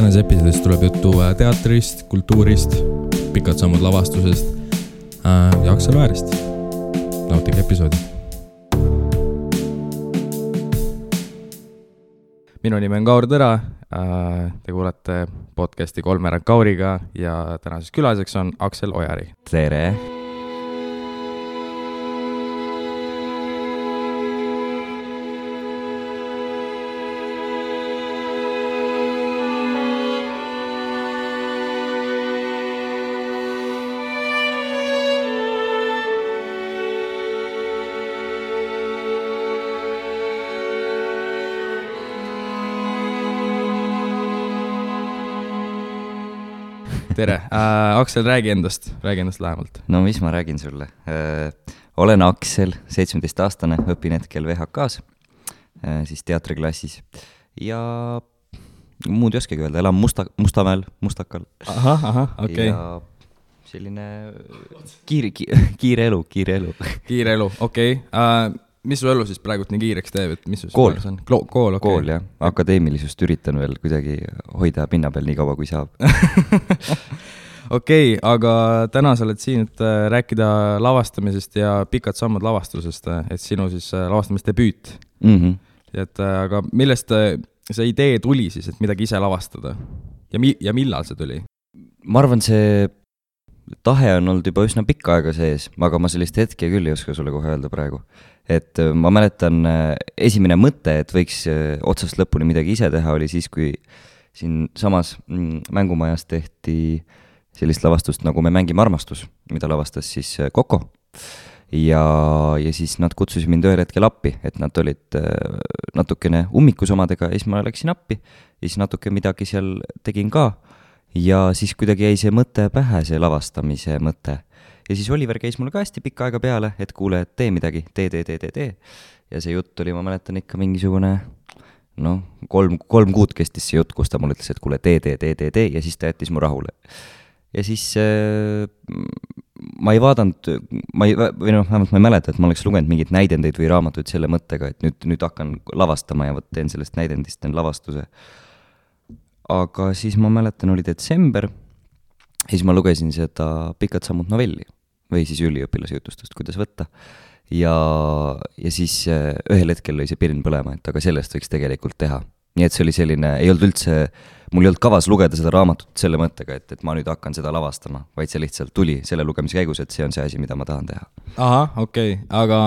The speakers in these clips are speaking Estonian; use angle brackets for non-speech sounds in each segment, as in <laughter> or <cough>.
tänases episoodis tuleb juttu äh, teatrist, kultuurist, pikad sammud lavastusest äh, ja Aksel Väärist. nautige episoodi. minu nimi on Kaur Tõra äh,. Te kuulate podcasti Kolmveerand Kauriga ja tänaseks külaliseks on Aksel Ojari. tere! Tere äh,, Aksel, räägi endast, räägi endast lähemalt. no mis ma räägin sulle äh,? olen Aksel, seitsmeteistaastane, õpin hetkel VHK-s äh,, siis teatriklassis ja muud ei oskagi öelda, elan Musta, Mustamäel, Mustakal. ahah, ahah, okei okay.. selline kiire, kiire, kiire elu, kiire elu kiire elu, okei okay. uh, mis su elu siis praegult nii kiireks teeb, et mis su kool on? kool, kool, okay.. kool jah, akadeemilisust üritan veel kuidagi hoida pinna peal nii kaua, kui saab <laughs> okei okay,, aga täna sa oled siin, et äh, rääkida lavastamisest ja Pikad sammud lavastusest, et sinu siis äh, lavastamisdebüüt mm. -hmm. et aga millest see idee tuli siis, et midagi ise lavastada ja mi-, ja millal see tuli? ma arvan, see tahe on olnud juba üsna pikka aega sees, aga ma sellist hetke küll ei oska sulle kohe öelda praegu et äh, ma mäletan, äh, esimene mõte, et võiks äh, otsast lõpuni midagi ise teha, oli siis, kui siinsamas mm, mängumajas tehti sellist lavastust nagu Me mängime armastus, mida lavastas siis Coco. ja, ja siis nad kutsusid mind ühel hetkel appi, et nad olid natukene ummikus omadega ja siis ma läksin appi ja siis natuke midagi seal tegin ka. Ja siis kuidagi jäi see mõte pähe, see lavastamise mõte ja siis Oliver käis mulle ka hästi pikka aega peale, et kuule, tee midagi, tee, tee, tee, tee, tee. ja see jutt oli, ma mäletan ikka mingisugune noh, kolm, kolm kuud kestis see jutt, kus ta mulle ütles, et kuule, tee, tee, tee, tee, tee ja siis ta jättis mu rahule. ja siis äh, ma ei vaadanud, ma ei, või noh, vähemalt ma ei mäleta, et ma oleks lugenud mingeid näidendeid või raamatuid selle mõttega, et nüüd, nüüd hakkan lavastama ja vot teen sellest näidendist, teen lavastuse. Aga siis ma mäletan, oli detsember ja siis ma lugesin seda Pikad sammud novelli või siis üliõpilase jutustust, kuidas võtta. ja, ja siis äh, ühel hetkel lõi see pirn põlema, et aga sellest võiks tegelikult teha. Nii et see oli selline, ei olnud üldse, mul ei olnud kavas lugeda seda raamatut selle mõttega, et, et ma nüüd hakkan seda lavastama, vaid see lihtsalt tuli selle lugemise käigus, et see on see asi, mida ma tahan teha. ahah, okei okay., aga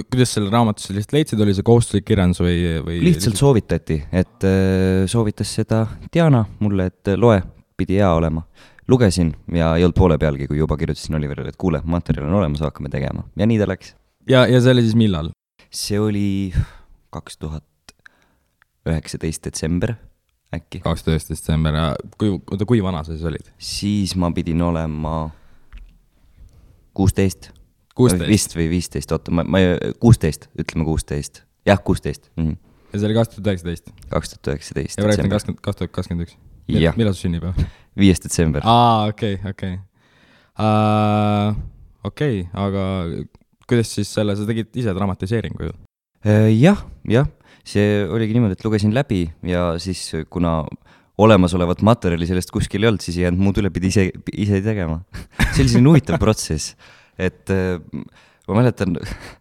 kuidas selle raamatuse lihtsalt leidsid, oli see kohustuslik kirjandus või, või? lihtsalt soovitati, et äh, soovitas seda Diana mulle, et loe, pidi hea olema lugesin ja ei olnud poole pealgi, kui juba kirjutasin Oliverile, et kuule, materjal on olemas, hakkame tegema. ja nii ta läks. ja, ja see oli siis millal? see oli kaks tuhat üheksateist detsember äkki. kaks tuhat üheksateist detsember kui, oota, kui vana sa siis olid? siis ma pidin olema kuusteist. vist või viisteist, oota, ma, ma, kuusteist, ütleme kuusteist, jah, kuusteist mm. -hmm. ja see oli kaks tuhat üheksateist? kaks tuhat üheksateist. ja praegu on kakskümmend, kaks tuhat kakskümmend üks? millal su sünnipäev? viies detsember. aa, okei okay,, okei okay. uh,. okei okay,, aga kuidas siis selle, sa tegid ise dramatiseeringu ju? Äh, jah, jah, see oligi niimoodi, et lugesin läbi ja siis kuna olemasolevat materjali sellest kuskil ei olnud, siis ei jäänud muud üle, pidi ise, ise tegema. <laughs> See oli selline huvitav protsess, et äh, ma mäletan,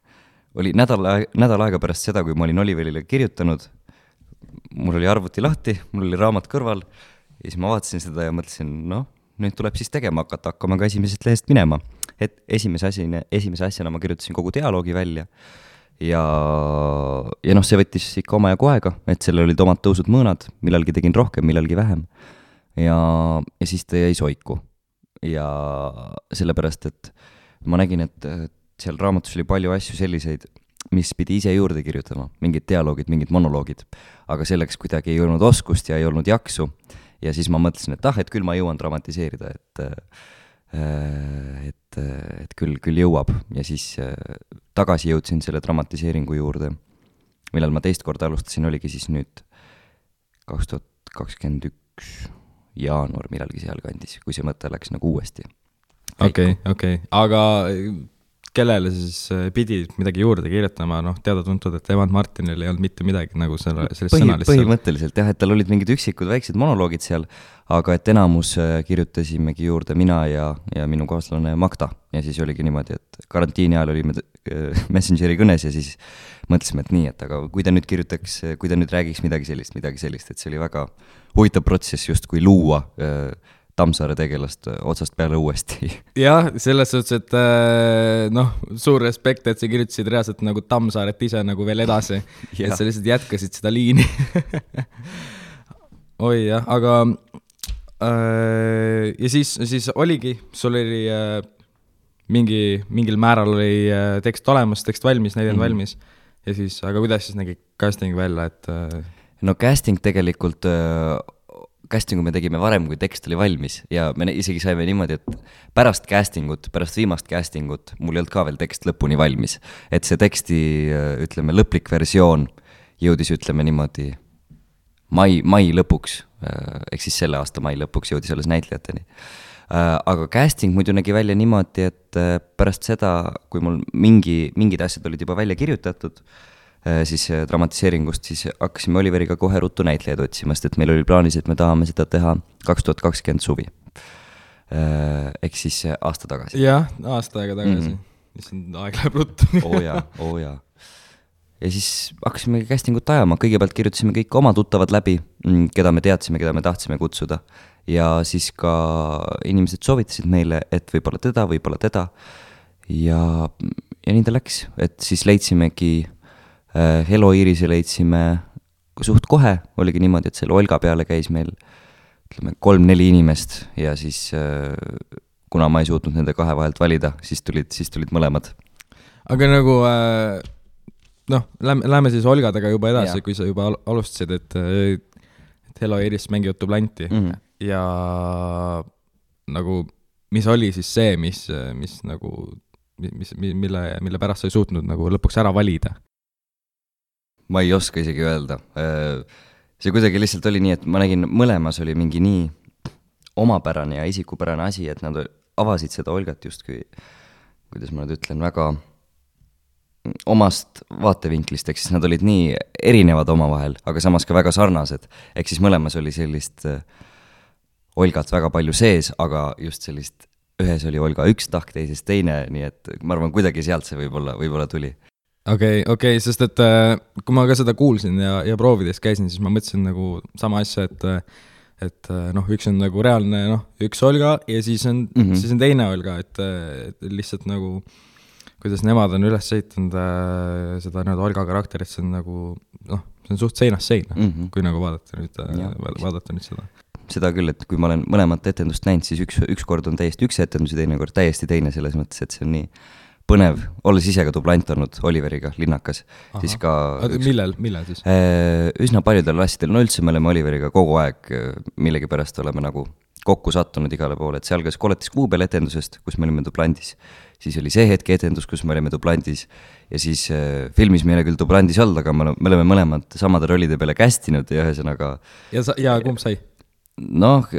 <laughs> oli nädal, nädal aega pärast seda, kui ma olin Oliverile kirjutanud, mul oli arvuti lahti, mul oli raamat kõrval ja siis ma vaatasin seda ja mõtlesin, noh, nüüd tuleb siis tegema hakata, hakkame ka esimesest lehest minema. et esimese asina, esimese asjana ma kirjutasin kogu dialoogi välja ja, ja noh, see võttis ikka omajagu aega, et sellel olid omad tõusud-mõõnad, millalgi tegin rohkem, millalgi vähem. ja, ja siis ta jäi soiku. ja sellepärast, et ma nägin, et seal raamatus oli palju asju selliseid, mis pidi ise juurde kirjutama, mingid dialoogid, mingid monoloogid, aga selleks kuidagi ei olnud oskust ja ei olnud jaksu ja siis ma mõtlesin, et ah, et küll ma jõuan dramatiseerida, et äh, et, et küll, küll jõuab ja siis äh, tagasi jõudsin selle dramatiseeringu juurde, millal ma teist korda alustasin, oligi siis nüüd kaks tuhat kakskümmend üks jaanuar millalgi sealkandis, kui see mõte läks nagu uuesti. okei, okei, aga kellele siis äh, pidid midagi juurde kirjutama, noh, teada-tuntud, et Evan Martinil ei olnud mitte midagi nagu selle, sellist Põhi, sõnalist. põhimõtteliselt jah, et tal olid mingid üksikud väiksed monoloogid seal, aga et enamus äh, kirjutasimegi juurde mina ja, ja minu kaaslane Magda. ja siis oligi niimoodi, et karantiini ajal olime äh, Messengeri kõnes ja siis mõtlesime, et nii, et aga kui ta nüüd kirjutaks, kui ta nüüd räägiks midagi sellist, midagi sellist, et see oli väga huvitav protsess justkui luua äh, Tammsaare tegelast äh, otsast peale uuesti. <laughs> jah, selles suhtes, et äh, noh, suur respekt, et sa kirjutasid reaalselt nagu Tammsaaret ise nagu veel edasi <laughs> et sa lihtsalt jätkasid seda liini <laughs> oi jah, aga äh, ja siis, siis oligi, sul oli äh, mingi, mingil määral oli äh, tekst olemas, tekst valmis, näidend mm -hmm. valmis. ja siis, aga kuidas siis nägi casting välja, et äh...? no casting tegelikult äh casting'u me tegime varem, kui tekst oli valmis ja me isegi saime niimoodi, et pärast casting ut, pärast viimast casting ut, mul ei olnud ka veel tekst lõpuni valmis. et see teksti, ütleme, lõplik versioon jõudis, ütleme niimoodi, mai, mai lõpuks, ehk siis selle aasta mai lõpuks jõudis alles näitlejateni. aga casting muidu nägi välja niimoodi, et pärast seda, kui mul mingi, mingid asjad olid juba välja kirjutatud, Äh, siis äh, dramatiseeringust, siis hakkasime Oliveriga kohe ruttu näitlejaid otsima, sest et meil oli plaanis, et me tahame seda teha kaks tuhat kakskümmend suvi. Äh, ehk siis aasta tagasi. jah, aasta aega tagasi mm. -hmm. issand, aeg läheb ruttu oo oh jaa, oo oh jaa. ja siis hakkasime casting ut ajama, kõigepealt kirjutasime kõik oma tuttavad läbi, mm, keda me teadsime, keda me tahtsime kutsuda. ja siis ka inimesed soovitasid meile, et võib-olla teda, võib-olla teda. ja, ja nii ta läks, et siis leidsimegi Äh, Hello Iirise leidsime suht kohe, oligi niimoodi, et selle Olga peale käis meil ütleme, kolm-neli inimest ja siis äh, kuna ma ei suutnud nende kahe vahelt valida, siis tulid, siis tulid mõlemad. aga nagu äh, noh, lähme, lähme siis Olgadega juba edasi, kui sa juba alustasid, et, et Hello Iiris mängivad dublanti mm -hmm. ja nagu mis oli siis see, mis, mis nagu, mis, mille, mille pärast sa ei suutnud nagu lõpuks ära valida? Ma ei oska isegi öelda. See kuidagi lihtsalt oli nii, et ma nägin, mõlemas oli mingi nii omapärane ja isikupärane asi, et nad avasid seda Olgat justkui, kuidas ma nüüd ütlen, väga omast vaatevinklist, ehk siis nad olid nii erinevad omavahel, aga samas ka väga sarnased. ehk siis mõlemas oli sellist äh, Olgat väga palju sees, aga just sellist, ühes oli Olga üks tahk, teises teine, nii et ma arvan, kuidagi sealt see võib-olla, võib-olla tuli okei okay,, okei okay,, sest et äh, kui ma ka seda kuulsin ja, ja proovides käisin, siis ma mõtlesin nagu sama asja, et et äh, noh, üks on nagu reaalne noh, üks Olga ja siis on mm, -hmm. siis on teine Olga, et, et lihtsalt nagu kuidas nemad on üles ehitanud äh, seda nii-öelda Olga karakterit, see on nagu noh, see on suht seinast seina mm, -hmm. kui nagu vaadata nüüd äh,, vaadata nüüd seda seda küll, et kui ma olen mõlemat etendust näinud, siis üks, üks kord on täiesti üks etendus ja teine kord täiesti teine, selles mõttes, et see on nii põnev, olles ise ka dublant olnud Oliveriga linnakas, siis ka üks, millel, millal siis? Äh, üsna paljudel asjadel, no üldse me oleme Oliveriga kogu aeg äh, millegipärast oleme nagu kokku sattunud igale poole, et sealhulgas Koletis kuu peal etendusest, kus me olime dublandis, siis oli see hetk etendus, kus me olime dublandis ja siis äh, filmis me ei ole küll dublandis olnud, aga me, me oleme mõlemad samade rollide peale cast inud ja ühesõnaga ja sa, ja kumb sai? noh,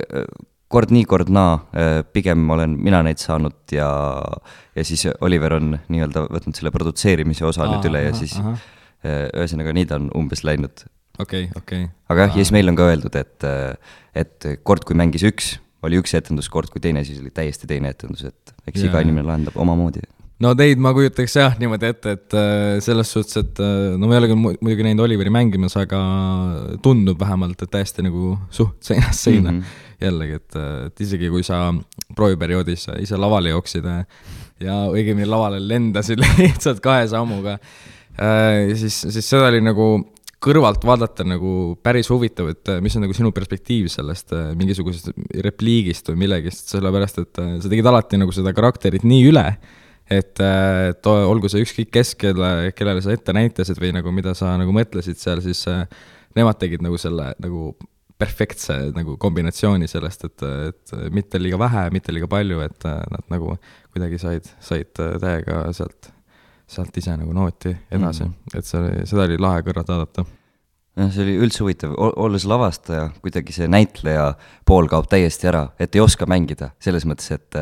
kord nii, kord naa, äh, pigem olen mina neid saanud ja, ja siis Oliver on nii-öelda võtnud selle produtseerimise osa Aa, nüüd üle ja siis aha. Äh, ühesõnaga nii ta on umbes läinud. okei okay,, okei okay.. aga jah, ja siis meil on ka öeldud, et, et kord, kui mängis üks, oli üks etendus, kord kui teine, siis oli täiesti teine etendus, et eks ja, iga inimene lahendab omamoodi no teid ma kujutaks jah niimoodi ette, et äh, selles suhtes, et äh, no ma ei ole küll muidugi näinud Oliveri mängimas, aga tundub vähemalt, et täiesti nagu suht seinast seina mm. -hmm. Jällegi, et, et isegi kui sa prooviperioodis ise lavale jooksid äh, ja õigemini lavale lendasid <laughs> lihtsalt kahe sammuga, siis, siis seda oli nagu kõrvalt vaadata nagu päris huvitav, et mis on nagu sinu perspektiiv sellest mingisugusest repliigist või millegist, sellepärast et sa tegid alati nagu seda karakterit nii üle et, et olgu see ükskõik kes, kelle, kellele sa ette näitasid või nagu mida sa nagu mõtlesid seal, siis nemad tegid nagu selle nagu perfektse nagu kombinatsiooni sellest, et, et mitte liiga vähe, mitte liiga palju, et äh, nad nagu kuidagi said, said täiega sealt, sealt ise nagu nooti edasi. Mm, -hmm. et see, seda oli lahe kõrvalt vaadata. Noh, see oli üldse huvitav, olles lavastaja, kuidagi see näitleja pool kaob täiesti ära, et ei oska mängida, selles mõttes, et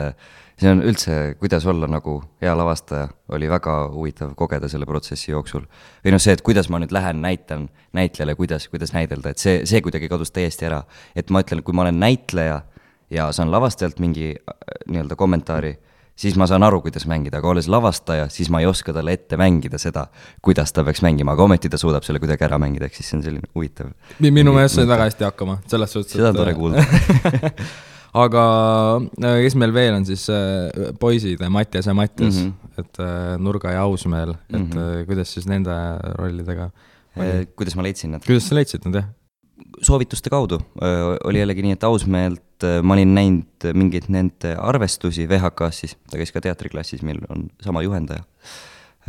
see on üldse, kuidas olla nagu hea lavastaja, oli väga huvitav kogeda selle protsessi jooksul. või noh, see, et kuidas ma nüüd lähen, näitan näitlejale, kuidas, kuidas näidelda, et see, see kuidagi kadus täiesti ära. et ma ütlen, kui ma olen näitleja ja saan lavastajalt mingi äh, nii-öelda kommentaari, siis ma saan aru, kuidas mängida, aga olles lavastaja, siis ma ei oska talle ette mängida seda, kuidas ta peaks mängima, aga ometi ta suudab selle kuidagi ära mängida, ehk siis see on selline huvitav. minu meelest said väga hästi hakkama, selles suhtes. seda on tore kuulda <laughs> <laughs> aga äh, kes meil veel on siis äh, poisid, Mattias ja Mattias mm, -hmm. et äh, Nurga ja Ausmeel, et mm -hmm. kuidas siis nende rollidega oli? kuidas ma leidsin nad? kuidas sa leidsid nad, jah? soovituste kaudu oli jällegi nii, et Ausmeelt ma olin näinud mingeid nende arvestusi VHK-s siis, ta käis ka teatriklassis, meil on sama juhendaja,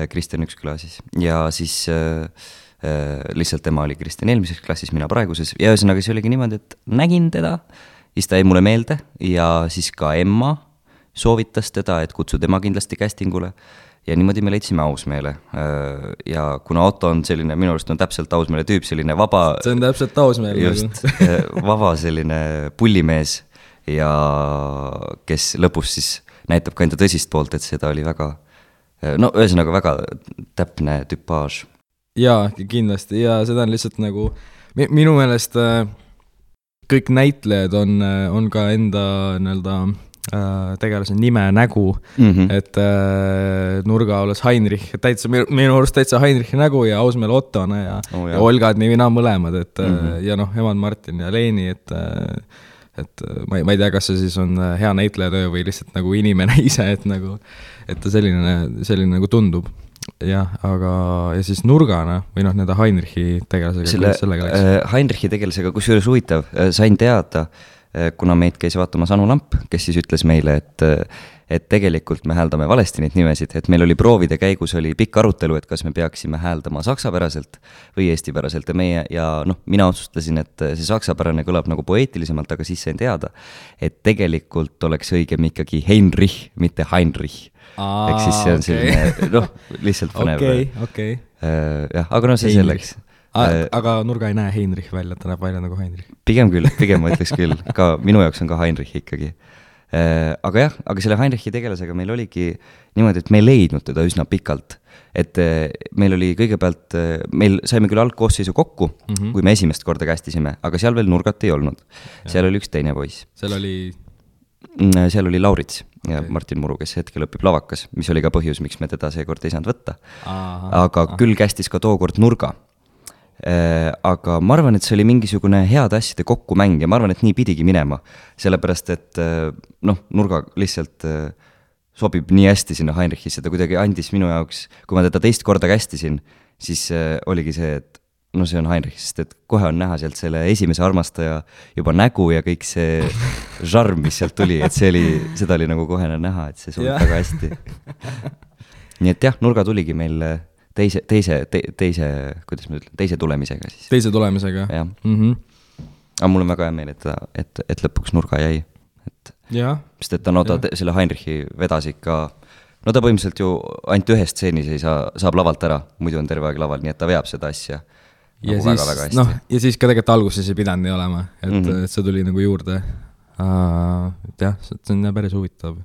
Kristjan Üksküla siis, ja siis äh, lihtsalt tema oli Kristjan eelmises klassis, mina praeguses ja ühesõnaga see oligi niimoodi, et nägin teda äh, siis ta jäi mulle meelde ja siis ka Emma soovitas teda, et kutsu tema kindlasti castingule ja niimoodi me leidsime Ausmeele. Äh, ja kuna Otto on selline, minu arust on täpselt Ausmeele tüüp, selline vaba. see on täpselt Ausmeel. just, <laughs> äh, vaba selline pullimees ja kes lõpus siis näitab ka enda tõsist poolt, et seda oli väga, äh, no ühesõnaga väga täpne tüpaaž. jaa, kindlasti ja seda on lihtsalt nagu minu meelest äh, kõik näitlejad on, on ka enda nii-öelda äh, tegelase nime nägu mm, -hmm. et äh, Nurga olles Heinrich, täitsa minu, minu arust täitsa Heinrichi nägu ja Ausmäel Ottone ja oh,, ja Olgad nii või naa mõlemad, et mm -hmm. ja noh, emad Martin ja Leeni, et äh, et ma ei, ma ei tea, kas see siis on hea näitlejatöö või lihtsalt nagu inimene <laughs> ise, et nagu, et ta selline, selline nagu tundub jah, aga, ja siis Nurgana või noh, nii-öelda Heinrichi tegelasega, kuidas sellega läks äh,? Heinrichi tegelasega, kusjuures huvitav äh,, sain teada äh,, kuna meid käis vaatamas Anu Lamp, kes siis ütles meile, et et tegelikult me hääldame valesti neid nimesid, et meil oli proovide käigus oli pikk arutelu, et kas me peaksime hääldama saksapäraselt või eestipäraselt ja meie ja noh, mina otsustasin, et see saksapärane kõlab nagu poeetilisemalt, aga siis sain teada, et tegelikult oleks õigem ikkagi Heinrich, mitte Heinrich ehk siis see on okay. selline noh, lihtsalt põnev. okei, okei. Äh, jah, aga no see Heinrich. selleks. Äh, aga nurga ei näe Heinrich välja, ta näeb välja nagu Heinrich. pigem küll, pigem ma ütleks <laughs> küll, ka minu jaoks on ka Heinrich ikkagi. Äh, aga jah, aga selle Heinrichi tegelasega meil oligi niimoodi, et me ei leidnud teda üsna pikalt. et meil oli kõigepealt, meil saime küll algkoosseisu kokku mm, -hmm. kui me esimest korda kästisime, aga seal veel nurgat ei olnud. seal oli üks teine poiss. seal oli Mm, seal oli Laurits ja okay. Martin Muru, kes hetkel õpib lavakas, mis oli ka põhjus, miks me teda seekord ei saanud võtta. aga aha. küll kästis ka tookord nurga. Äh, aga ma arvan, et see oli mingisugune heade asjade kokkumäng ja ma arvan, et nii pidigi minema. sellepärast, et äh, noh, nurga lihtsalt äh, sobib nii hästi sinna Heinrichisse, ta kuidagi andis minu jaoks, kui ma teda teist korda kästisin, siis oligi see, et no see on Heinrich, sest et kohe on näha sealt selle esimese armastaja juba nägu ja kõik see <laughs> žarm, mis sealt tuli, et see oli, seda oli nagu kohe näha, et see sobib väga hästi. nii et jah, nurga tuligi meil teise, teise te,, teise, kuidas ma ütlen, teise tulemisega siis. teise tulemisega? jah mm -hmm.. aga mul on väga hea meel, et ta, et, et lõpuks nurga jäi, et. sest et ta, no ta ja. selle Heinrichi vedas ikka no ta põhimõtteliselt ju ainult ühes stseenis ei saa, saab lavalt ära, muidu on terve aeg laval, nii et ta veab seda asja ja nagu siis, noh, ja siis ka tegelikult alguses ei pidanud nii olema, et mm, -hmm. et see tuli nagu juurde uh,. et jah, see on päris huvitav.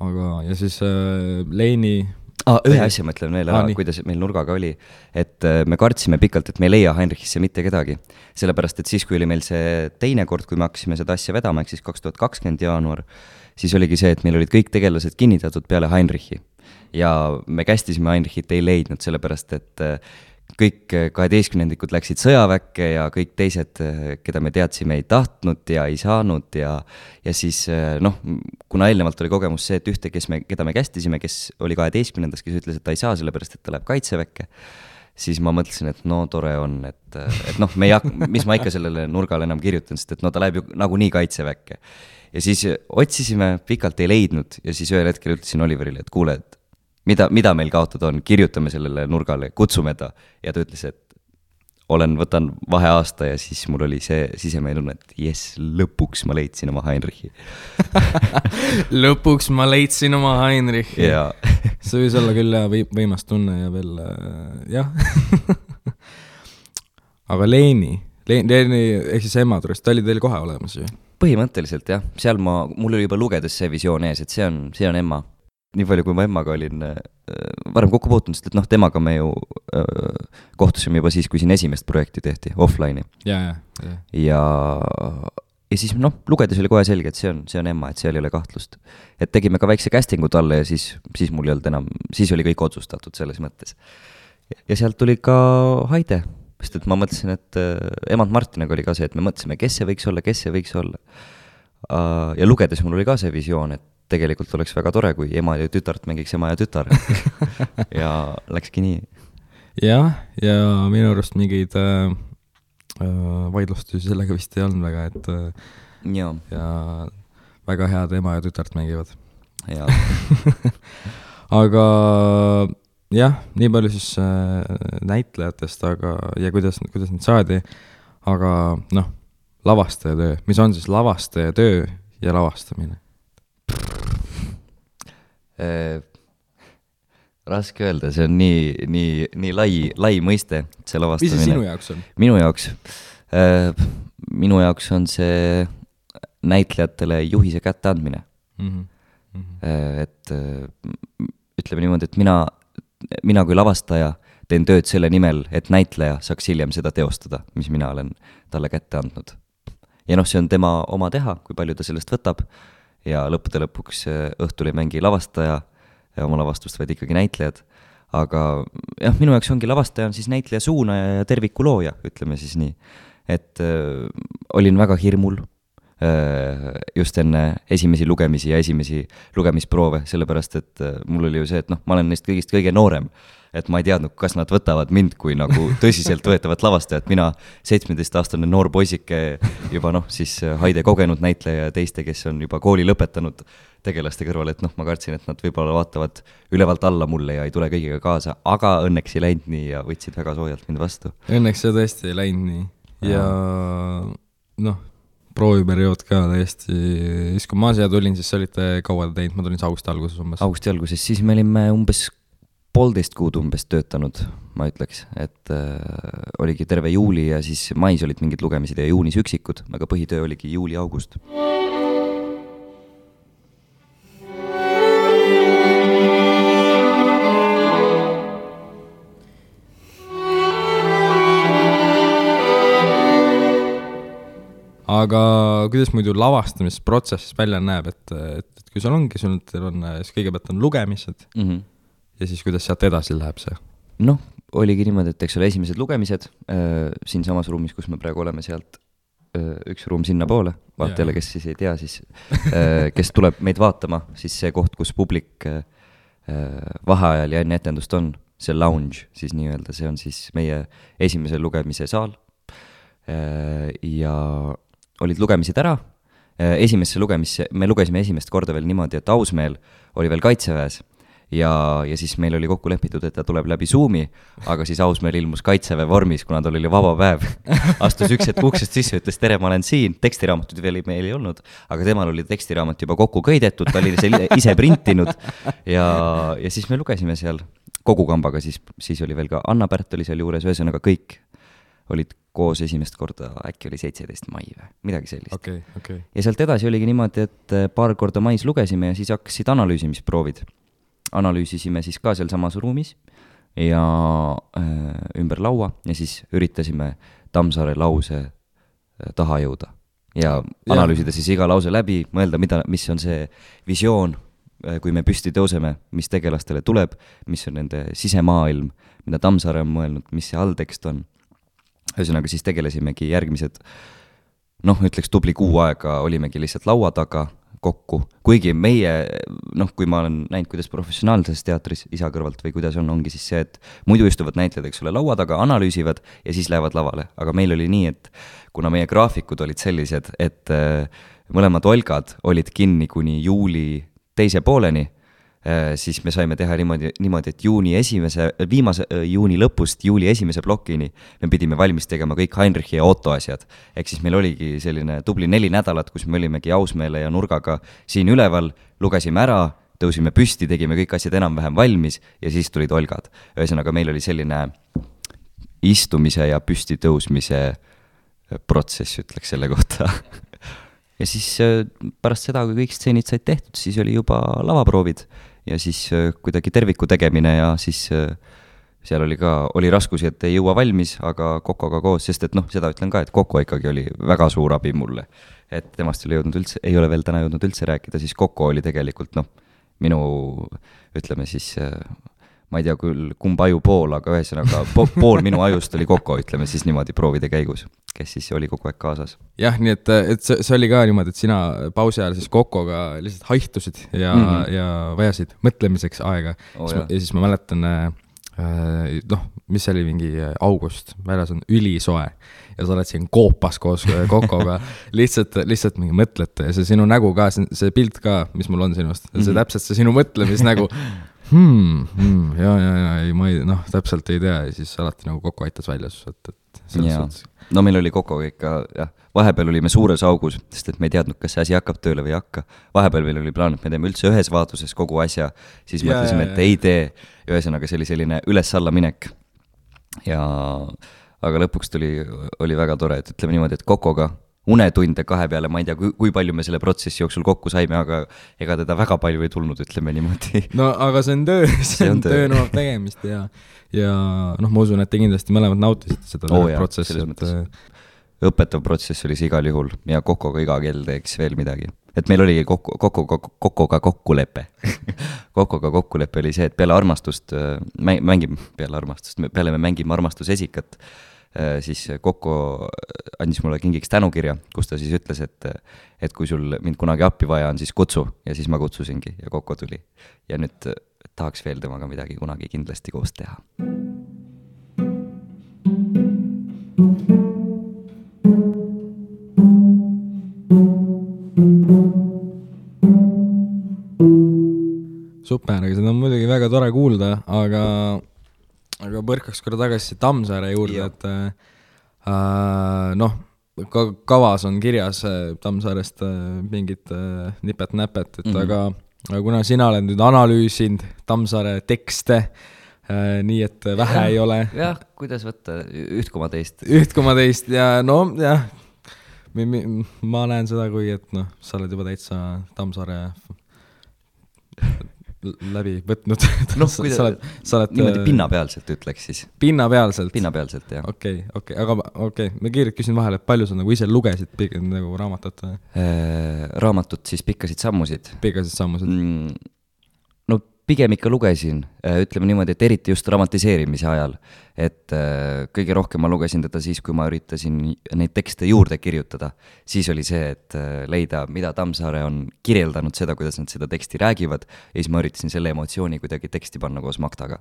aga, ja siis uh, Leini ah,. ühe asja ma ütlen veel ära ah,, kuidas meil nurgaga oli. et uh, me kartsime pikalt, et me ei leia Heinrichisse mitte kedagi. sellepärast, et siis, kui oli meil see teine kord, kui me hakkasime seda asja vedama, ehk siis kaks tuhat kakskümmend jaanuar, siis oligi see, et meil olid kõik tegelased kinnitatud peale Heinrichi. ja me kästisime Heinrichit, ei leidnud, sellepärast et uh, kõik eh, kaheteistkümnendikud läksid sõjaväkke ja kõik teised, eh, keda me teadsime, ei tahtnud ja ei saanud ja ja siis eh, noh, kuna eelnevalt oli kogemus see, et ühte, kes me, keda me kästisime, kes oli kaheteistkümnendas, kes ütles, et ta ei saa, sellepärast et ta läheb kaitseväkke, siis ma mõtlesin, et no tore on, et, et noh, me ei hakka, mis ma ikka sellele nurgale enam kirjutan, sest et no ta läheb ju nagunii kaitseväkke. ja siis otsisime, pikalt ei leidnud ja siis ühel hetkel ütlesin Oliverile, et kuule, et mida, mida meil kaotada on, kirjutame sellele nurgale, kutsume ta. ja ta ütles, et olen, võtan vaheaasta ja siis mul oli see sisemine tunne, et jess, lõpuks ma leidsin oma Heinrichi <laughs> lõpuks ma leidsin oma Heinrichi yeah. <laughs> see võis olla küll jah või, võimas tunne ja veel äh, jah <laughs> aga Leeni, Leeni ehk siis ema juures, ta oli teil kohe olemas ju? põhimõtteliselt jah, seal ma, mul oli juba lugedes see visioon ees, et see on, see on Emma. Nii palju, kui ma Emmaga olin äh, varem kokku puutunud, sest et noh, temaga me ju äh, kohtusime juba siis, kui siin esimest projekti tehti, offline'i. ja, ja, ja. ja, ja siis noh, lugedes oli kohe selge, et see on, see on Emma, et seal ei ole kahtlust. et tegime ka väikse casting'u talle ja siis, siis mul ei olnud enam, siis oli kõik otsustatud selles mõttes. ja sealt tuli ka Haide, sest et ma mõtlesin, et äh, emand Martiniga oli ka see, et me mõtlesime, kes see võiks olla, kes see võiks olla ja lugedes mul oli ka see visioon, et tegelikult oleks väga tore, kui ema ja tütart mängiks ema ja tütar <laughs> ja läkski nii. jah, ja minu arust mingeid äh, äh, vaidlustusi sellega vist ei olnud väga, et äh, jaa, ja väga head ema ja tütart mängivad. <laughs> aga jah, nii palju siis äh, näitlejatest, aga, ja kuidas, kuidas need saadi, aga noh, lavastaja töö, mis on siis lavastaja töö ja lavastamine? Äh, raske öelda, see on nii, nii, nii lai, lai mõiste, see mis see lavastamine. sinu jaoks on? minu jaoks, minu jaoks on see näitlejatele juhise kätteandmine. mm? -hmm. et äh, ütleme niimoodi, et mina, mina kui lavastaja teen tööd selle nimel, et näitleja saaks hiljem seda teostada, mis mina olen talle kätte andnud. ja noh, see on tema oma teha, kui palju ta sellest võtab ja lõppude lõpuks äh, õhtul ei mängi lavastaja ja oma lavastust, vaid ikkagi näitlejad. aga jah, minu jaoks ongi lavastaja on siis näitleja suunaja ja terviku looja, ütleme siis nii. et äh, olin väga hirmul äh, just enne esimesi lugemisi ja esimesi lugemisproove, sellepärast et äh, mul oli ju see, et noh, ma olen neist kõigist kõige noorem. Et ma ei teadnud, kas nad võtavad mind kui nagu <laughs> tõsiseltvõetavat lavastajat, mina seitsmeteistaastane noor poisike, juba noh, siis äh, Haide kogenud näitleja ja teiste, kes on juba kooli lõpetanud tegelaste kõrval, et noh, ma kartsin, et nad võib-olla vaatavad ülevalt alla mulle ja ei tule kõigiga kaasa, aga õnneks ei läinud nii ja võtsid väga soojalt mind vastu. Õnneks see tõesti ei läinud nii ja noh, prooviperiood ka täiesti, siis kui ma siia tulin, siis olite kaua te teinud, ma tulin siis augusti alguses umbes. augusti alguses, siis me olime umbes poolteist kuud umbes töötanud, ma ütleks, et äh, oligi terve juuli ja siis mais olid mingid lugemised ja juunis üksikud, aga põhitöö oligi juuli-august. aga kuidas muidu lavastamisprotsess välja näeb, et, et, et kui sul ongi, sul on, siis kõigepealt on lugemised Mm -hmm. Ja siis kuidas sealt edasi läheb see? noh, oligi niimoodi, et eks ole, esimesed lugemised äh, siinsamas ruumis, kus me praegu oleme, sealt äh, üks ruum sinnapoole, vaatajale, kes siis ei tea, siis äh, kes tuleb meid vaatama, siis see koht, kus publik äh, äh, vaheajal ja enne etendust on, see lounge siis nii-öelda, see on siis meie esimese lugemise saal äh,. ja olid lugemised ära äh,, esimesse lugemisse, me lugesime esimest korda veel niimoodi, et Ausmeel oli veel kaitseväes ja, ja siis meil oli kokku lepitud, et ta tuleb läbi Zoomi, aga siis Ausmäel ilmus kaitseväe vormis, kuna tal oli vaba päev. <laughs> astus üks hetk uksest sisse, ütles tere, ma olen siin, tekstiraamatut veel meil ei olnud, aga temal oli tekstiraamat juba kokku köidetud, ta oli selle <laughs> ise printinud ja, ja siis me lugesime seal kogu kambaga, siis, siis oli veel ka Anna Pärt oli sealjuures, ühesõnaga kõik olid koos esimest korda, äkki oli seitseteist mai või midagi sellist okay,, okay. ja sealt edasi oligi niimoodi, et äh, paar korda mais lugesime ja siis hakkasid analüüsimisproovid. Analüüsisime siis ka sealsamas ruumis ja äh, ümber laua ja siis üritasime Tammsaare lause äh, taha jõuda. ja analüüsida siis iga lause läbi, mõelda, mida, mis on see visioon, kui me püsti tõuseme, mis tegelastele tuleb, mis on nende sisemaailm, mida Tammsaare on mõelnud, mis see alltekst on. ühesõnaga, siis tegelesimegi järgmised noh, ütleks tubli kuu aega olimegi lihtsalt laua taga kokku, kuigi meie noh, kui ma olen näinud, kuidas professionaalses teatris isa kõrvalt või kuidas on, ongi siis see, et muidu istuvad näitlejad, eks ole, laua taga, analüüsivad ja siis lähevad lavale, aga meil oli nii, et kuna meie graafikud olid sellised, et äh, mõlemad Olgad olid kinni kuni juuli teise pooleni siis me saime teha niimoodi, niimoodi, et juuni esimese, viimase äh, juuni lõpust juuli esimese plokini me pidime valmis tegema kõik Heinrichi ja Otto asjad. ehk siis meil oligi selline tubli neli nädalat, kus me olimegi Ausmeele ja Nurgaga siin üleval, lugesime ära, tõusime püsti, tegime kõik asjad enam-vähem valmis ja siis tulid Olgad. ühesõnaga, meil oli selline istumise ja püsti tõusmise protsess, ütleks selle kohta <laughs> ja siis äh, pärast seda, kui kõik stseenid said tehtud, siis oli juba lavaproovid ja siis äh, kuidagi terviku tegemine ja siis äh, seal oli ka, oli raskusi, et ei jõua valmis, aga Kokoga koos, sest et noh, seda ütlen ka, et Koko ikkagi oli väga suur abi mulle. et temast ei ole jõudnud üldse, ei ole veel täna jõudnud üldse rääkida, siis Koko oli tegelikult noh, minu ütleme siis ma ei tea küll, kumb aju pool, aga ühesõnaga po pool minu ajust oli Koko, ütleme siis niimoodi proovide käigus, kes siis oli kogu aeg kaasas. jah, nii et, et see, see oli ka niimoodi, et sina pausi ajal siis Kokoga lihtsalt haihtusid ja mm, -hmm. ja vajasid mõtlemiseks aega oh,. ja siis ma mäletan äh, noh, mis see oli, mingi august, väljas on ülisoe ja sa oled siin koopas koos Kokoga <laughs> lihtsalt, lihtsalt mingi mõtlete ja see sinu nägu ka, see, see pilt ka, mis mul on sinust, see mm -hmm. täpselt see sinu mõtlemisnägu <laughs> hmm,. Hmm, ja, ja, ja ei, ma ei, noh, täpselt ei tea ja siis alati nagu Koko aitas välja, et, et selles suhtes. no meil oli Kokoga ikka jah, vahepeal olime suures augus, sest et me ei teadnud, kas see asi hakkab tööle või ei hakka. vahepeal meil oli plaan, et me teeme üldse ühes vaatuses kogu asja, siis ja, mõtlesime, et ja, ei tee. ühesõnaga, see oli selline üles-alla minek. ja aga lõpuks tuli, oli väga tore, et ütleme niimoodi, et Kokoga unetunde kahe peale, ma ei tea, kui, kui palju me selle protsessi jooksul kokku saime, aga ega teda väga palju ei tulnud, ütleme niimoodi. <laughs> no aga see on töö, <laughs> see on töö, nõuab tegemist ja, ja noh, ma usun, et te kindlasti mõlemad nautisite seda oh, protsessi, et. Õpetav protsess oli see igal juhul ja Kokoga iga kell teeks veel midagi. et meil oli Koko, Kokoga, Kokoga kokkulepe <laughs> Kokoga kokkulepe oli see, et peale armastust, äh, mängime, peale armastust, peale me mängime armastusesikat siis Kokko andis mulle kingiks tänukirja, kus ta siis ütles, et et kui sul mind kunagi appi vaja on, siis kutsu ja siis ma kutsusingi ja Kokko tuli. ja nüüd tahaks veel temaga midagi kunagi kindlasti koos teha. super, aga seda on muidugi väga tore kuulda, aga aga põrkaks korra tagasi Tammsaare juurde, et äh, noh, ka kavas on kirjas äh, Tammsaarest äh, mingit äh, nipet-näpet, et mm -hmm. aga, aga kuna sina oled nüüd analüüsinud Tammsaare tekste äh,, nii et vähe ja, ei ole. <laughs> jah, kuidas võtta, üht koma teist. üht koma teist ja no jah, ma näen seda kui, et noh, sa oled juba täitsa Tammsaare läbi võtnud <laughs> noh, kui sa oled, sa oled niimoodi äh, pinnapealselt ütleks siis. pinnapealselt? pinnapealselt, jah. okei okay,, okei okay., aga okei okay., ma kiirelt küsin vahele, et palju sa nagu ise lugesid nagu raamatut või äh,? raamatut siis Pikkasid sammusid. Pikkasid sammusid mm, pigem ikka lugesin, äh, ütleme niimoodi, et eriti just dramatiseerimise ajal. et äh, kõige rohkem ma lugesin teda siis, kui ma üritasin neid tekste juurde kirjutada. siis oli see, et äh, leida, mida Tammsaare on kirjeldanud seda, kuidas nad seda teksti räägivad, ja siis ma üritasin selle emotsiooni kuidagi teksti panna koos Magdaga.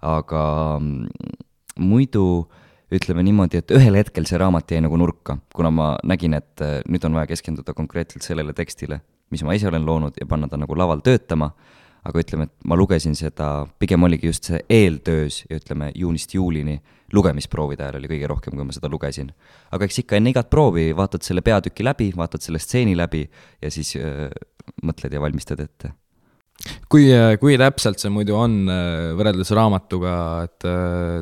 aga mm, muidu ütleme niimoodi, et ühel hetkel see raamat jäi nagu nurka, kuna ma nägin, et nüüd on vaja keskenduda konkreetselt sellele tekstile, mis ma ise olen loonud ja panna ta nagu laval töötama aga ütleme, et ma lugesin seda, pigem oligi just see eeltöös ja ütleme, juunist juulini lugemisproovide ajal oli kõige rohkem, kui ma seda lugesin. aga eks ikka enne igat proovi vaatad selle peatüki läbi, vaatad selle stseeni läbi ja siis öö, mõtled ja valmistad ette kui, kui täpselt see muidu on võrreldes raamatuga, et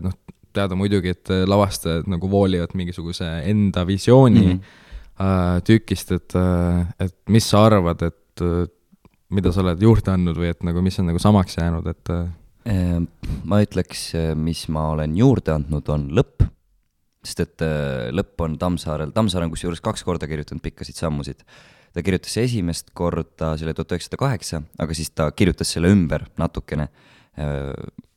noh, teada muidugi, et lavastajad nagu voolivad mingisuguse enda visiooni mm -hmm. tükist, et, et mis sa arvad, et mida sa oled juurde andnud või et nagu, mis on nagu samaks jäänud, et? Äh? Ehm, ma ütleks, mis ma olen juurde andnud, on lõpp, sest et äh, lõpp on Tammsaarel, Tammsaare on kusjuures kaks korda kirjutanud pikkasid sammusid. ta kirjutas esimest korda selle tuhat üheksasada kaheksa, aga siis ta kirjutas selle ümber natukene äh,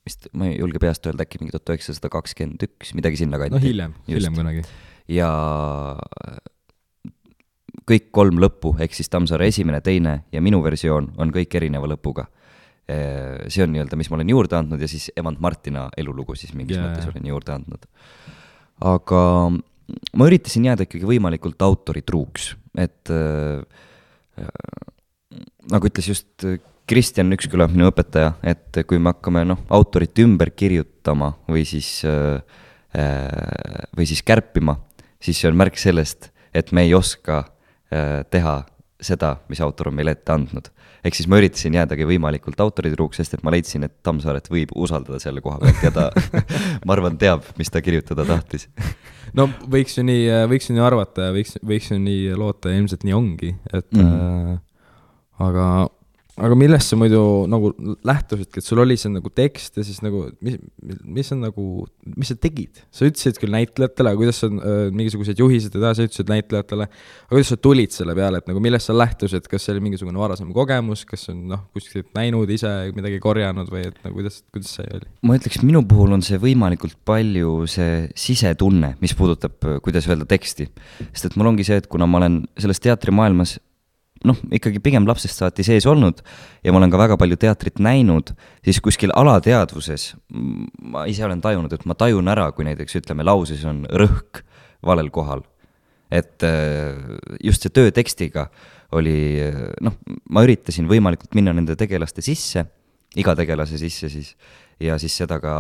vist, ma ei julge peast öelda, äkki mingi tuhat üheksasada kakskümmend üks, midagi sinnakanti. no hiljem, hiljem kunagi. ja kõik kolm lõppu, ehk siis Tammsaare esimene, teine ja minu versioon on kõik erineva lõpuga. see on nii-öelda, mis ma olen juurde andnud ja siis emand Martina elulugu siis mingis yeah. mõttes olen juurde andnud. aga ma üritasin jääda ikkagi võimalikult autoritruuks, et äh, nagu ütles just Kristjan Üksküla, minu õpetaja, et kui me hakkame noh, autorit ümber kirjutama või siis äh,, või siis kärpima, siis see on märk sellest, et me ei oska teha seda, mis autor on meile ette andnud. ehk siis ma üritasin jäädagi võimalikult autoritruuks, sest et ma leidsin, et Tammsaaret võib usaldada selle koha pealt ja ta <laughs> ma arvan, teab, mis ta kirjutada tahtis. no võiks ju nii, võiks ju nii arvata ja võiks, võiks ju nii loota ja ilmselt nii ongi, et mm -hmm. äh, aga aga millest sa muidu nagu lähtusidki, et sul oli see nagu tekst ja siis nagu, mis, mis on nagu, mis sa tegid? sa ütlesid küll näitlejatele, aga kuidas sa äh,, mingisugused juhised ja sa ütlesid näitlejatele, aga kuidas sa tulid selle peale, et nagu millest sa lähtusid, kas see oli mingisugune varasem kogemus, kas on noh, kuskilt näinud ise midagi korjanud või et nagu kuidas, kuidas see oli? ma ütleks, minu puhul on see võimalikult palju see sisetunne, mis puudutab, kuidas öelda teksti. sest et mul ongi see, et kuna ma olen selles teatrimaailmas noh, ikkagi pigem lapsest saati sees olnud ja ma olen ka väga palju teatrit näinud, siis kuskil alateadvuses ma ise olen tajunud, et ma tajun ära, kui näiteks ütleme, lauses on rõhk valel kohal. et äh, just see töö tekstiga oli noh, ma üritasin võimalikult minna nende tegelaste sisse, iga tegelase sisse siis, ja siis seda ka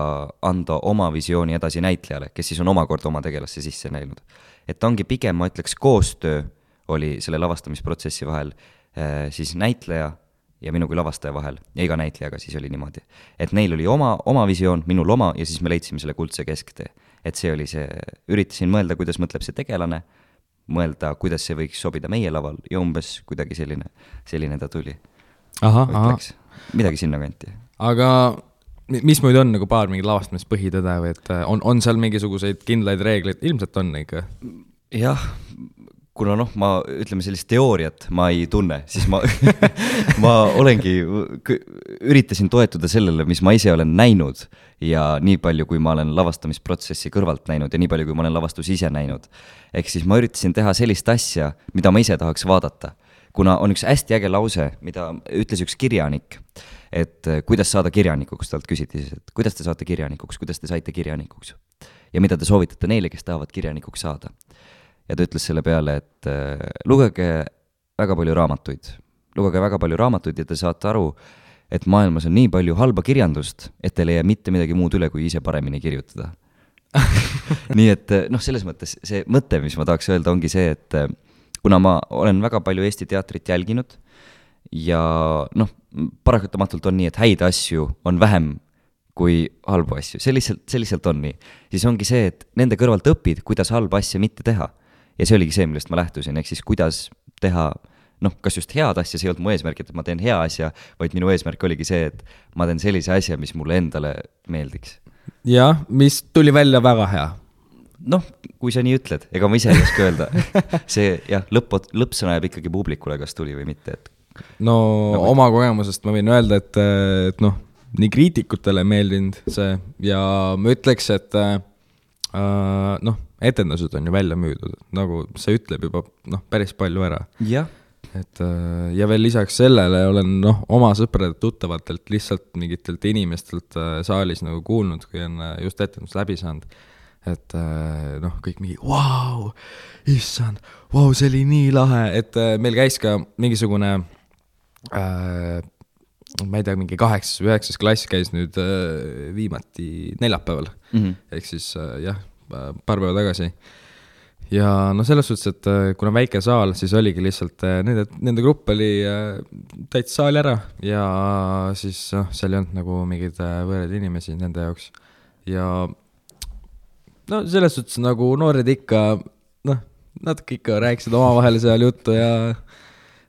anda oma visiooni edasi näitlejale, kes siis on omakorda oma tegelasse sisse näinud. et ta ongi pigem, ma ütleks, koostöö oli selle lavastamisprotsessi vahel äh, siis näitleja ja minu kui lavastaja vahel ja iga näitlejaga siis oli niimoodi. et neil oli oma, oma visioon, minul oma ja siis me leidsime selle kuldse kesktee. et see oli see, üritasin mõelda, kuidas mõtleb see tegelane, mõelda, kuidas see võiks sobida meie laval ja umbes kuidagi selline, selline ta tuli. midagi sinnakanti. aga mis muidu on nagu paar mingit lavastamispõhitõde või et äh, on, on seal mingisuguseid kindlaid reegleid, ilmselt on ikka? jah, kuna noh, ma ütleme sellist teooriat ma ei tunne, siis ma <laughs> ma olengi, üritasin toetuda sellele, mis ma ise olen näinud ja nii palju, kui ma olen lavastamisprotsessi kõrvalt näinud ja nii palju, kui ma olen lavastusi ise näinud. ehk siis ma üritasin teha sellist asja, mida ma ise tahaks vaadata. kuna on üks hästi äge lause, mida ütles üks kirjanik, et kuidas saada kirjanikuks, talt küsiti siis, et kuidas te saate kirjanikuks, kuidas te saite kirjanikuks ja mida te soovitate neile, kes tahavad kirjanikuks saada ja ta ütles selle peale, et äh, lugege väga palju raamatuid, lugege väga palju raamatuid ja te saate aru, et maailmas on nii palju halba kirjandust, et teil ei jää mitte midagi muud üle, kui ise paremini kirjutada. <laughs> Nii et noh, selles mõttes see mõte, mis ma tahaks öelda, ongi see, et äh, kuna ma olen väga palju Eesti teatrit jälginud ja noh, paratamatult on nii, et häid asju on vähem kui halbu asju, see lihtsalt, see lihtsalt on nii. siis ongi see, et nende kõrvalt õpid, kuidas halba asja mitte teha ja see oligi see, millest ma lähtusin, ehk siis kuidas teha noh, kas just head asja, see ei olnud mu eesmärk, et ma teen hea asja, vaid minu eesmärk oligi see, et ma teen sellise asja, mis mulle endale meeldiks. jah, mis tuli välja väga hea. noh, kui sa nii ütled, ega ma ise ei oska öelda. <laughs> see jah, lõpp, lõppsõna jääb ikkagi publikule, kas tuli või mitte, et. no nagu... oma kogemusest ma võin öelda, et, et noh, nii kriitikutele meeldinud see ja ma ütleks, et äh, noh etendused on ju välja müüdud, nagu see ütleb juba noh, päris palju ära. jah. et äh, ja veel lisaks sellele olen noh, oma sõpradelt-tuttavatelt lihtsalt mingitelt inimestelt äh, saalis nagu kuulnud, kui on äh, just etendus läbi saanud et noh, kõik mingi vau, issand, vau, see oli nii lahe, et meil käis ka mingisugune äh, ma ei tea, mingi kaheksas või üheksas klass käis nüüd äh, viimati neljapäeval mm. -hmm. ehk siis äh, jah, paar päeva tagasi. ja noh, selles suhtes, et äh, kuna väike saal, siis oligi lihtsalt äh, nende, nende grupp oli äh, täitsa saali ära ja siis noh, seal ei olnud nagu mingeid võõraid inimesi nende jaoks. ja no selles suhtes nagu noored ikka noh, natuke ikka rääkisid omavahel seal juttu ja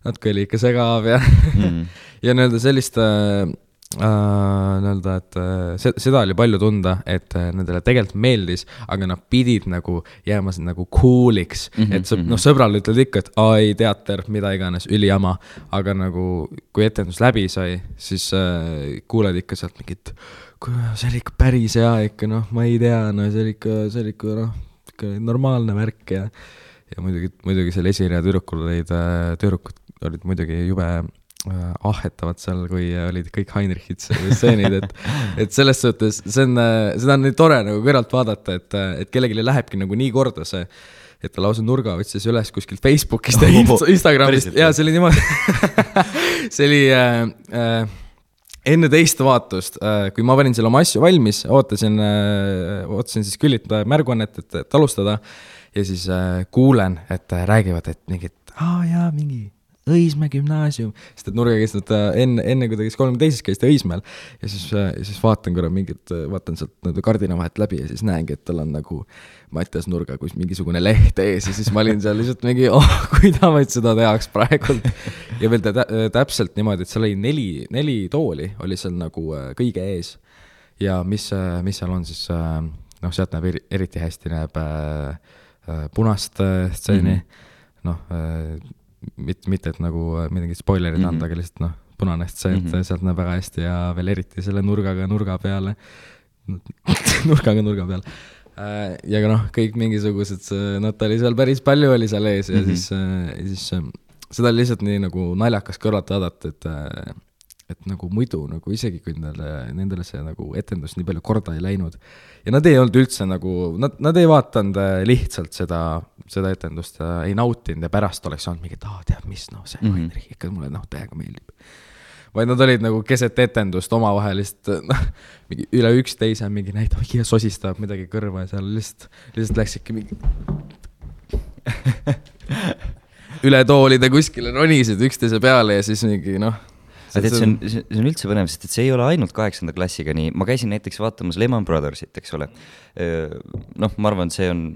natuke oli ikka segav ja mm. <laughs> ja nii-öelda sellist äh, äh, nii-öelda, et äh, seda oli palju tunda, et äh, nendele tegelikult meeldis, aga nad pidid nagu jääma nagu cool'iks mm, -hmm, et sa, noh, sõbrale ütled ikka, et aa ei, teater, mida iganes, ülihama. aga nagu, kui etendus läbi sai, siis äh, kuuled ikka sealt mingit, see oli ikka päris hea ikka, noh, ma ei tea, no see oli ikka, see oli ikka, noh, ikka normaalne värk ja ja muidugi, muidugi seal esineja tüdrukul olid, äh, tüdrukud olid muidugi jube Äh, ahhetavad seal, kui olid kõik Heinrichid stseenid, et, et selles suhtes see on, äh, seda on nii tore nagu kõrvalt vaadata, et, äh, et kellelegi lähebki nagu nii korda see, et ta lausa nurga võttis üles kuskilt Facebookist ja <laughs> oh, Instagramist. Ja see oli niimoodi <laughs> see oli äh, äh, enne teist vaatust äh,, kui ma panin selle oma asju valmis, ootasin äh,, ootasin siis Küllit märguannet, et, et alustada ja siis äh, kuulen, et räägivad, et mingid, aa jaa, mingi Õismäe gümnaasium, sest et Nurga käis nüüd äh, enne, enne kui ta käis kolmekümne teises, käis ta Õismäel. ja siis, ja siis vaatan korra mingit, vaatan sealt nii-öelda kardina vahelt läbi ja siis näengi, et tal on nagu Mattias Nurga kus mingisugune leht ees ja siis ma olin seal lihtsalt mingi, oh, kuidas seda tehakse praegult. ja veel tä täpselt niimoodi, et seal oli neli, neli tooli oli seal nagu kõige ees. ja mis, mis seal on siis, noh, sealt näeb eriti hästi, näeb äh, punast stseeni mm -hmm., noh mitte, mitte et nagu äh, midagi spoilerit mm -hmm. anda, aga lihtsalt noh, punane stseen mm, -hmm. sealt näeb väga hästi ja veel eriti selle nurgaga nurga peale <laughs> nurgaga nurga peal. Äh, ja ka noh, kõik mingisugused, ta oli seal päris palju oli seal ees ja mm -hmm. siis, äh, siis seda oli lihtsalt nii nagu naljakas kõrvalt vaadata, et et nagu muidu nagu isegi kui nendele, nendele see nagu etendus nii palju korda ei läinud. ja nad ei olnud üldse nagu, nad, nad ei vaadanud äh, lihtsalt seda, seda etendust ja ei nautinud ja pärast oleks olnud mingi, et aa, tead mis, noh, see mm -hmm. ikka mulle noh, täiega meeldib. vaid nad olid nagu keset etendust omavahelist, <laughs> noh, mingi üle üksteise mingi näitavad, oi, sosistavad midagi kõrva ja seal lihtsalt, lihtsalt läksidki mingi <laughs> üle toolide kuskile ronisid üksteise peale ja siis mingi noh aga tead, see on, see on üldse põnev, sest et see ei ole ainult kaheksanda klassiga nii, ma käisin näiteks vaatamas Lehman Brothersit, eks ole. noh, ma arvan, et see on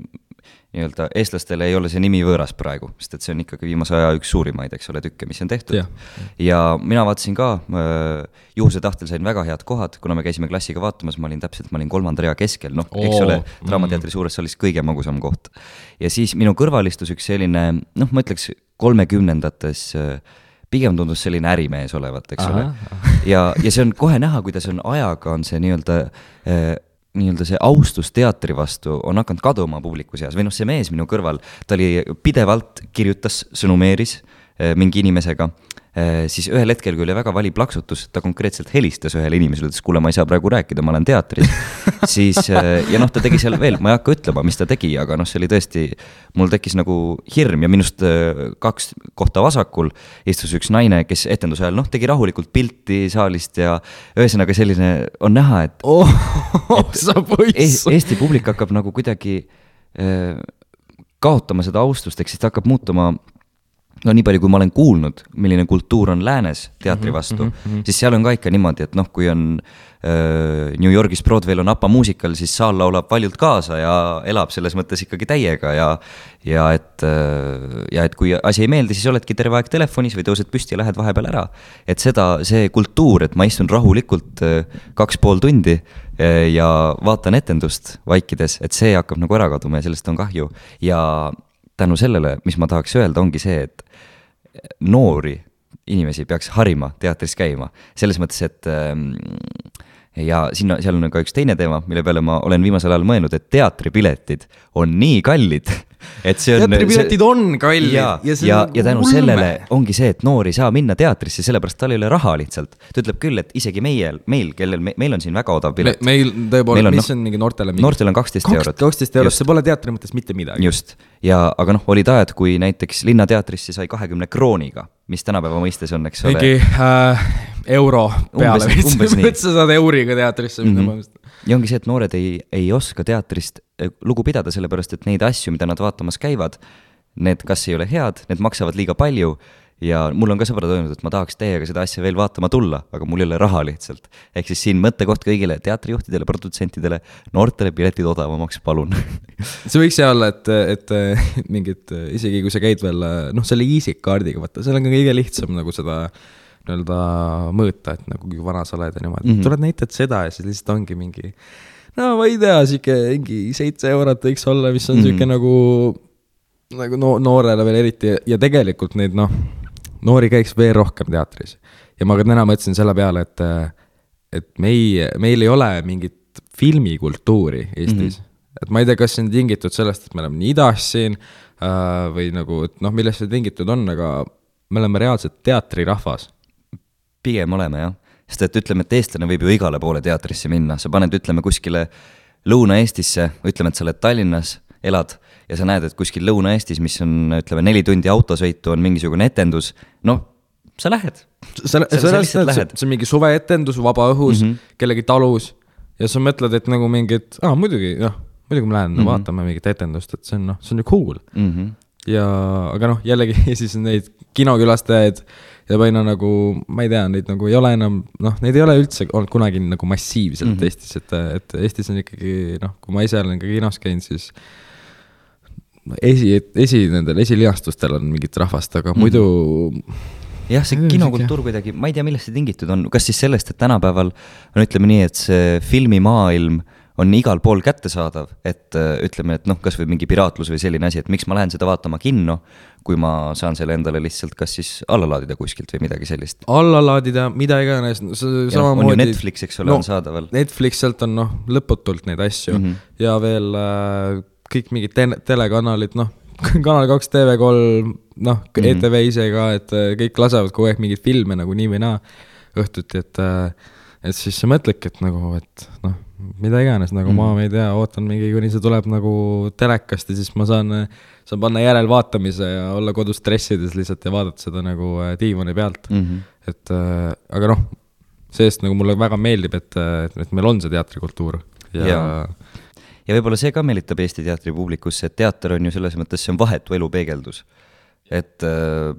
nii-öelda eestlastele ei ole see nimi võõras praegu, sest et see on ikkagi viimase aja üks suurimaid, eks ole, tükke, mis on tehtud. ja mina vaatasin ka, juhuse tahtel sain väga head kohad, kuna me käisime klassiga vaatamas, ma olin täpselt, ma olin kolmanda rea keskel, noh, eks ole, Draamateatri suures saalis kõige magusam koht. ja siis minu kõrval istus üks selline, noh, ma ütleks kolmekümnendates äh, pigem tundus selline ärimees olevat, eks Aha. ole. ja, ja see on kohe näha, kuidas on ajaga, on see nii-öelda eh, nii-öelda see austus teatri vastu on hakanud kaduma publiku seas või noh, see mees minu kõrval, ta oli pidevalt, kirjutas, sõnumeeris eh, mingi inimesega siis ühel hetkel, kui oli väga vali plaksutus, ta konkreetselt helistas ühele inimesele, ütles, kuule, ma ei saa praegu rääkida, ma olen teatris. <laughs> siis äh, ja noh, ta tegi seal veel, ma ei hakka ütlema, mis ta tegi, aga noh, see oli tõesti, mul tekkis nagu hirm ja minust äh, kaks kohta vasakul istus üks naine, kes etenduse ajal noh, tegi rahulikult pilti saalist ja ühesõnaga selline on näha, et oh,. <laughs> Oh, sa poiss. Eesti publik hakkab nagu kuidagi äh, kaotama seda austust, ehk siis ta hakkab muutuma no nii palju, kui ma olen kuulnud, milline kultuur on läänes teatri mhm, vastu mm, -hmm. siis seal on ka ikka niimoodi, et noh, kui on äh, New Yorgis Broadway'l on APA muusikal, siis saal laulab valjult kaasa ja elab selles mõttes ikkagi täiega ja ja et äh,, ja et kui asi ei meeldi, siis oledki terve aeg telefonis või tõused püsti ja lähed vahepeal ära. et seda, see kultuur, et ma istun rahulikult äh, kaks pool tundi äh, ja vaatan etendust vaikides, et see hakkab nagu ära kaduma ja sellest on kahju ja tänu sellele, mis ma tahaks öelda, ongi see, et noori inimesi peaks harima teatris käima, selles mõttes, et ähm, ja sinna, seal on ka üks teine teema, mille peale ma olen viimasel ajal mõelnud, et teatripiletid on nii kallid, <laughs> et see on. teatripiletid on kallid. ja, ja, ja, ja tänu ulme. sellele ongi see, et noor ei saa minna teatrisse, sellepärast tal ei ole raha lihtsalt. ta ütleb küll, et isegi meie, meil, kellel me,, meil on siin väga odav pilet me,. meil tõepoolest, mis no, on mingi noortele mingi? noortel on kaksteist eurot. kaksteist eurot, see pole teatri mõttes mitte midagi. just, ja aga noh, olid ajad, kui näiteks Linnateatrisse sai kahekümne krooniga, mis tänapäeva mõistes on, eks ole. mingi äh, euro peale või sa saad euriga teatrisse minna mm. -hmm ja ongi see, et noored ei, ei oska teatrist eh, lugu pidada, sellepärast et neid asju, mida nad vaatamas käivad, need kas ei ole head, need maksavad liiga palju ja mul on ka sõbrad öelnud, et ma tahaks teiega seda asja veel vaatama tulla, aga mul ei ole raha lihtsalt. ehk siis siin mõttekoht kõigile teatrijuhtidele, produtsentidele, noortele piletid odavamaks, palun <laughs> see võiks see olla, et, et mingid, isegi kui sa käid veel noh, selle EasyC kaardiga, vaata, seal on ka kõige lihtsam nagu seda nii-öelda mõõta, et nagu kui vana sa oled ja niimoodi mm, -hmm. tuled näitad seda ja siis lihtsalt ongi mingi. no ma ei tea, sihuke mingi seitse eurot võiks olla, mis on mm -hmm. sihuke nagu, nagu no noorele veel eriti ja tegelikult neid noh, noori käiks veel rohkem teatris. ja ma ka täna mõtlesin selle peale, et, et meie, meil ei ole mingit filmikultuuri Eestis mm. -hmm et ma ei tea, kas see on tingitud sellest, et me oleme nii idas siin äh, või nagu, et noh, millest see tingitud on, aga me oleme reaalselt teatrirahvas pigem oleme jah, sest et ütleme, et eestlane võib ju igale poole teatrisse minna, sa paned, ütleme kuskile Lõuna-Eestisse, ütleme, et sa oled Tallinnas, elad ja sa näed, et kuskil Lõuna-Eestis, mis on, ütleme, neli tundi autosõitu, on mingisugune etendus, noh, sa lähed. sa, sa, sa lihtsalt lähed. see on mingi suveetendus vaba õhus mm, -hmm. kellegi talus ja sa mõtled, et nagu mingit, aa muidugi, noh, muidugi ma lähen mm -hmm. vaatame mingit etendust, et see on noh, see on ju cool mm. -hmm ja, aga noh, jällegi <laughs> siis neid kinokülastajaid jääb aina nagu, ma ei tea, neid nagu ei ole enam, noh, neid ei ole üldse olnud kunagi nagu massiivselt mm -hmm. Eestis, et, et Eestis on ikkagi noh, kui ma ise olen ka kinos käinud, siis esi, esi, nendel esilinastustel on mingit rahvast, aga mm -hmm. muidu jah, see kinokultuur kuidagi, ma ei tea, millest see tingitud on, kas siis sellest, et tänapäeval no ütleme nii, et see filmimaailm on igal pool kättesaadav, et ütleme, et noh, kasvõi mingi piraatlus või selline asi, et miks ma lähen seda vaatama kinno, kui ma saan selle endale lihtsalt kas siis alla laadida kuskilt või midagi sellist. alla laadida, mida iganes, samamoodi. Netflix, eks ole no,, on saadaval. Netflix, sealt on noh, lõputult neid asju mm -hmm. ja veel äh, kõik mingid te telekanalid, noh, <laughs> Kanal kaks, TV3, noh mm -hmm., ETV ise ka, et äh, kõik lasevad kogu aeg mingeid filme nagu nii või naa õhtuti, et äh, et siis sa mõtledki, et nagu, et noh, mida iganes, nagu mm. ma, ma ei tea, ootan mingi, kuni see tuleb nagu telekast ja siis ma saan, saan panna järelvaatamise ja olla kodus stressides lihtsalt ja vaadata seda nagu äh, diivani pealt mm. -hmm. et äh, aga noh, see-eest nagu mulle väga meeldib, et, et, meil on see teatrikultuur ja, ja ja võib-olla see ka meelitab Eesti teatri publikusse, et teater on ju selles mõttes, see on vahetu elu peegeldus. et äh,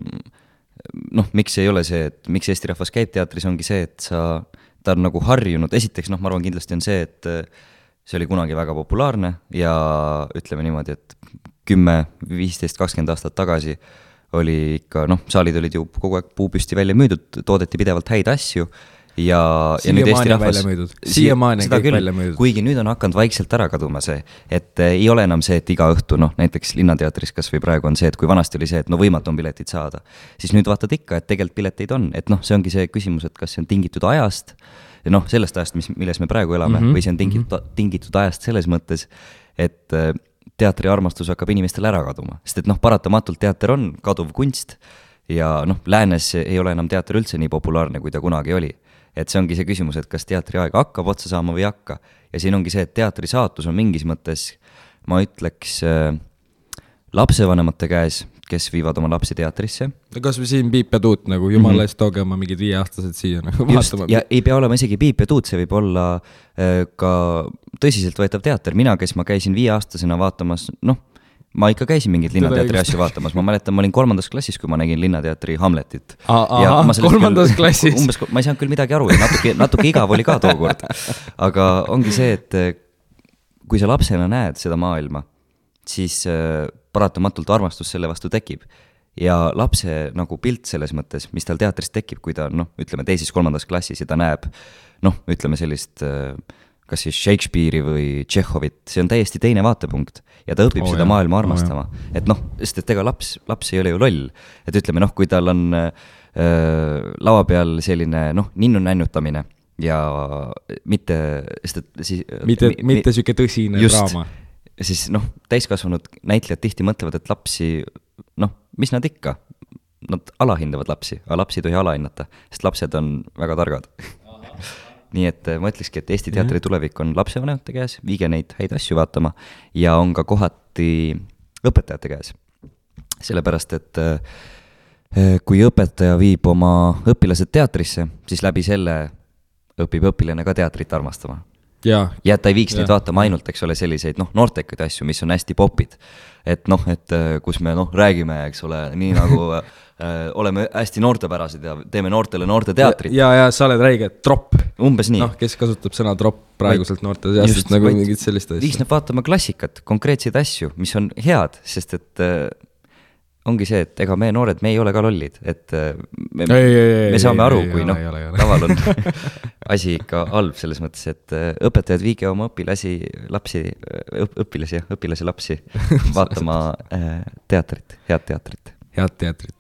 noh, miks ei ole see, et miks Eesti rahvas käib teatris, ongi see, et sa, ta on nagu harjunud, esiteks noh, ma arvan, kindlasti on see, et äh, see oli kunagi väga populaarne ja ütleme niimoodi, et kümme, viisteist, kakskümmend aastat tagasi oli ikka noh, saalid olid ju kogu aeg puupüsti välja müüdud, toodeti pidevalt häid asju ja, ja nüüd Eesti rahvas. siiamaani on kõik välja müüdud. kuigi nüüd on hakanud vaikselt ära kaduma see, et äh, ei ole enam see, et iga õhtu noh, näiteks Linnateatris kasvõi praegu on see, et kui vanasti oli see, et no võimatu on piletit saada, siis nüüd vaatad ikka, et tegelikult pileteid on, et noh, see ongi see küsimus, et kas see on tingitud ajast ja noh, sellest ajast, mis, milles me praegu elame mm, -hmm. või see on tingitud mm, -hmm. tingitud ajast selles mõttes, et äh, teatriarmastus hakkab inimestel ära kaduma, sest et noh, paratamatult teater on kaduv kunst ja noh, läänes ei ole enam teater üldse nii populaarne, kui ta kunagi oli et see ongi see küsimus, et kas teatriaeg hakkab otsa saama või ei hakka. ja siin ongi see, et teatri saatus on mingis mõttes, ma ütleks äh,, lapsevanemate käes, kes viivad oma lapsi teatrisse. no kasvõi siin Piip ja Tuut nagu jumala mm -hmm. eest tooge oma mingid viieaastased siia nagu vaatama. ja ei pea olema isegi Piip ja Tuut, see võib olla äh, ka tõsiseltvõetav teater, mina, kes ma käisin viieaastasena vaatamas, noh ma ikka käisin mingeid Linnateatri asju vaatamas, ma mäletan, ma olin kolmandas klassis, kui ma nägin Linnateatri Hamletit. kolmandas küll, klassis? <laughs> umbes, ma ei saanud küll midagi aru ja natuke, natuke igav oli ka tookord. aga ongi see, et kui sa lapsena näed seda maailma, siis äh, paratamatult armastus selle vastu tekib. ja lapse nagu pilt selles mõttes, mis tal teatris tekib, kui ta on noh, ütleme teises-kolmandas klassis ja ta näeb noh, ütleme sellist äh, kas siis Shakespeare'i või Tšehhovit, see on täiesti teine vaatepunkt ja ta õpib oh, seda jah. maailma armastama oh,. et noh, sest et ega laps, laps ei ole ju loll. et ütleme noh, kui tal on äh, laua peal selline noh, ninnu nännutamine ja mitte, sest et siis mitte mi,, mitte niisugune tõsine just, draama. siis noh, täiskasvanud näitlejad tihti mõtlevad, et lapsi noh, mis nad ikka, nad alahindavad lapsi, aga lapsi ei tohi alahinnata, sest lapsed on väga targad <laughs> nii et äh, ma ütlekski, et Eesti teatri tulevik on lapsevanemate käes, viige neid häid asju vaatama ja on ka kohati õpetajate käes. sellepärast, et äh, äh, kui õpetaja viib oma õpilased teatrisse, siis läbi selle õpib õpilane ka teatrit armastama. ja, ja et ta ei viiks ja. neid vaatama ainult, eks ole, selliseid noh, noortekaid asju, mis on hästi popid. et noh, et kus me noh, räägime, eks ole, nii nagu oleme hästi noortepärased ja teeme noortele noorteteatrit. ja, ja sa oled räige tropp. umbes nii. noh, kes kasutab sõna tropp praeguselt noorte seas, et nagu mingit sellist asja. viis nad vaatama klassikat, konkreetseid asju, mis on head, sest et äh, ongi see, et ega me noored, me ei ole ka lollid, et äh, me, ei, ei, ei, me saame aru, kui noh, laval on <laughs> <laughs> asi ikka halb selles mõttes, et äh, õpetajad, viige oma õpilasi, lapsi, õpilasi, õpilasi, lapsi <laughs> vaatama äh, teatrit, head teatrit. head teatrit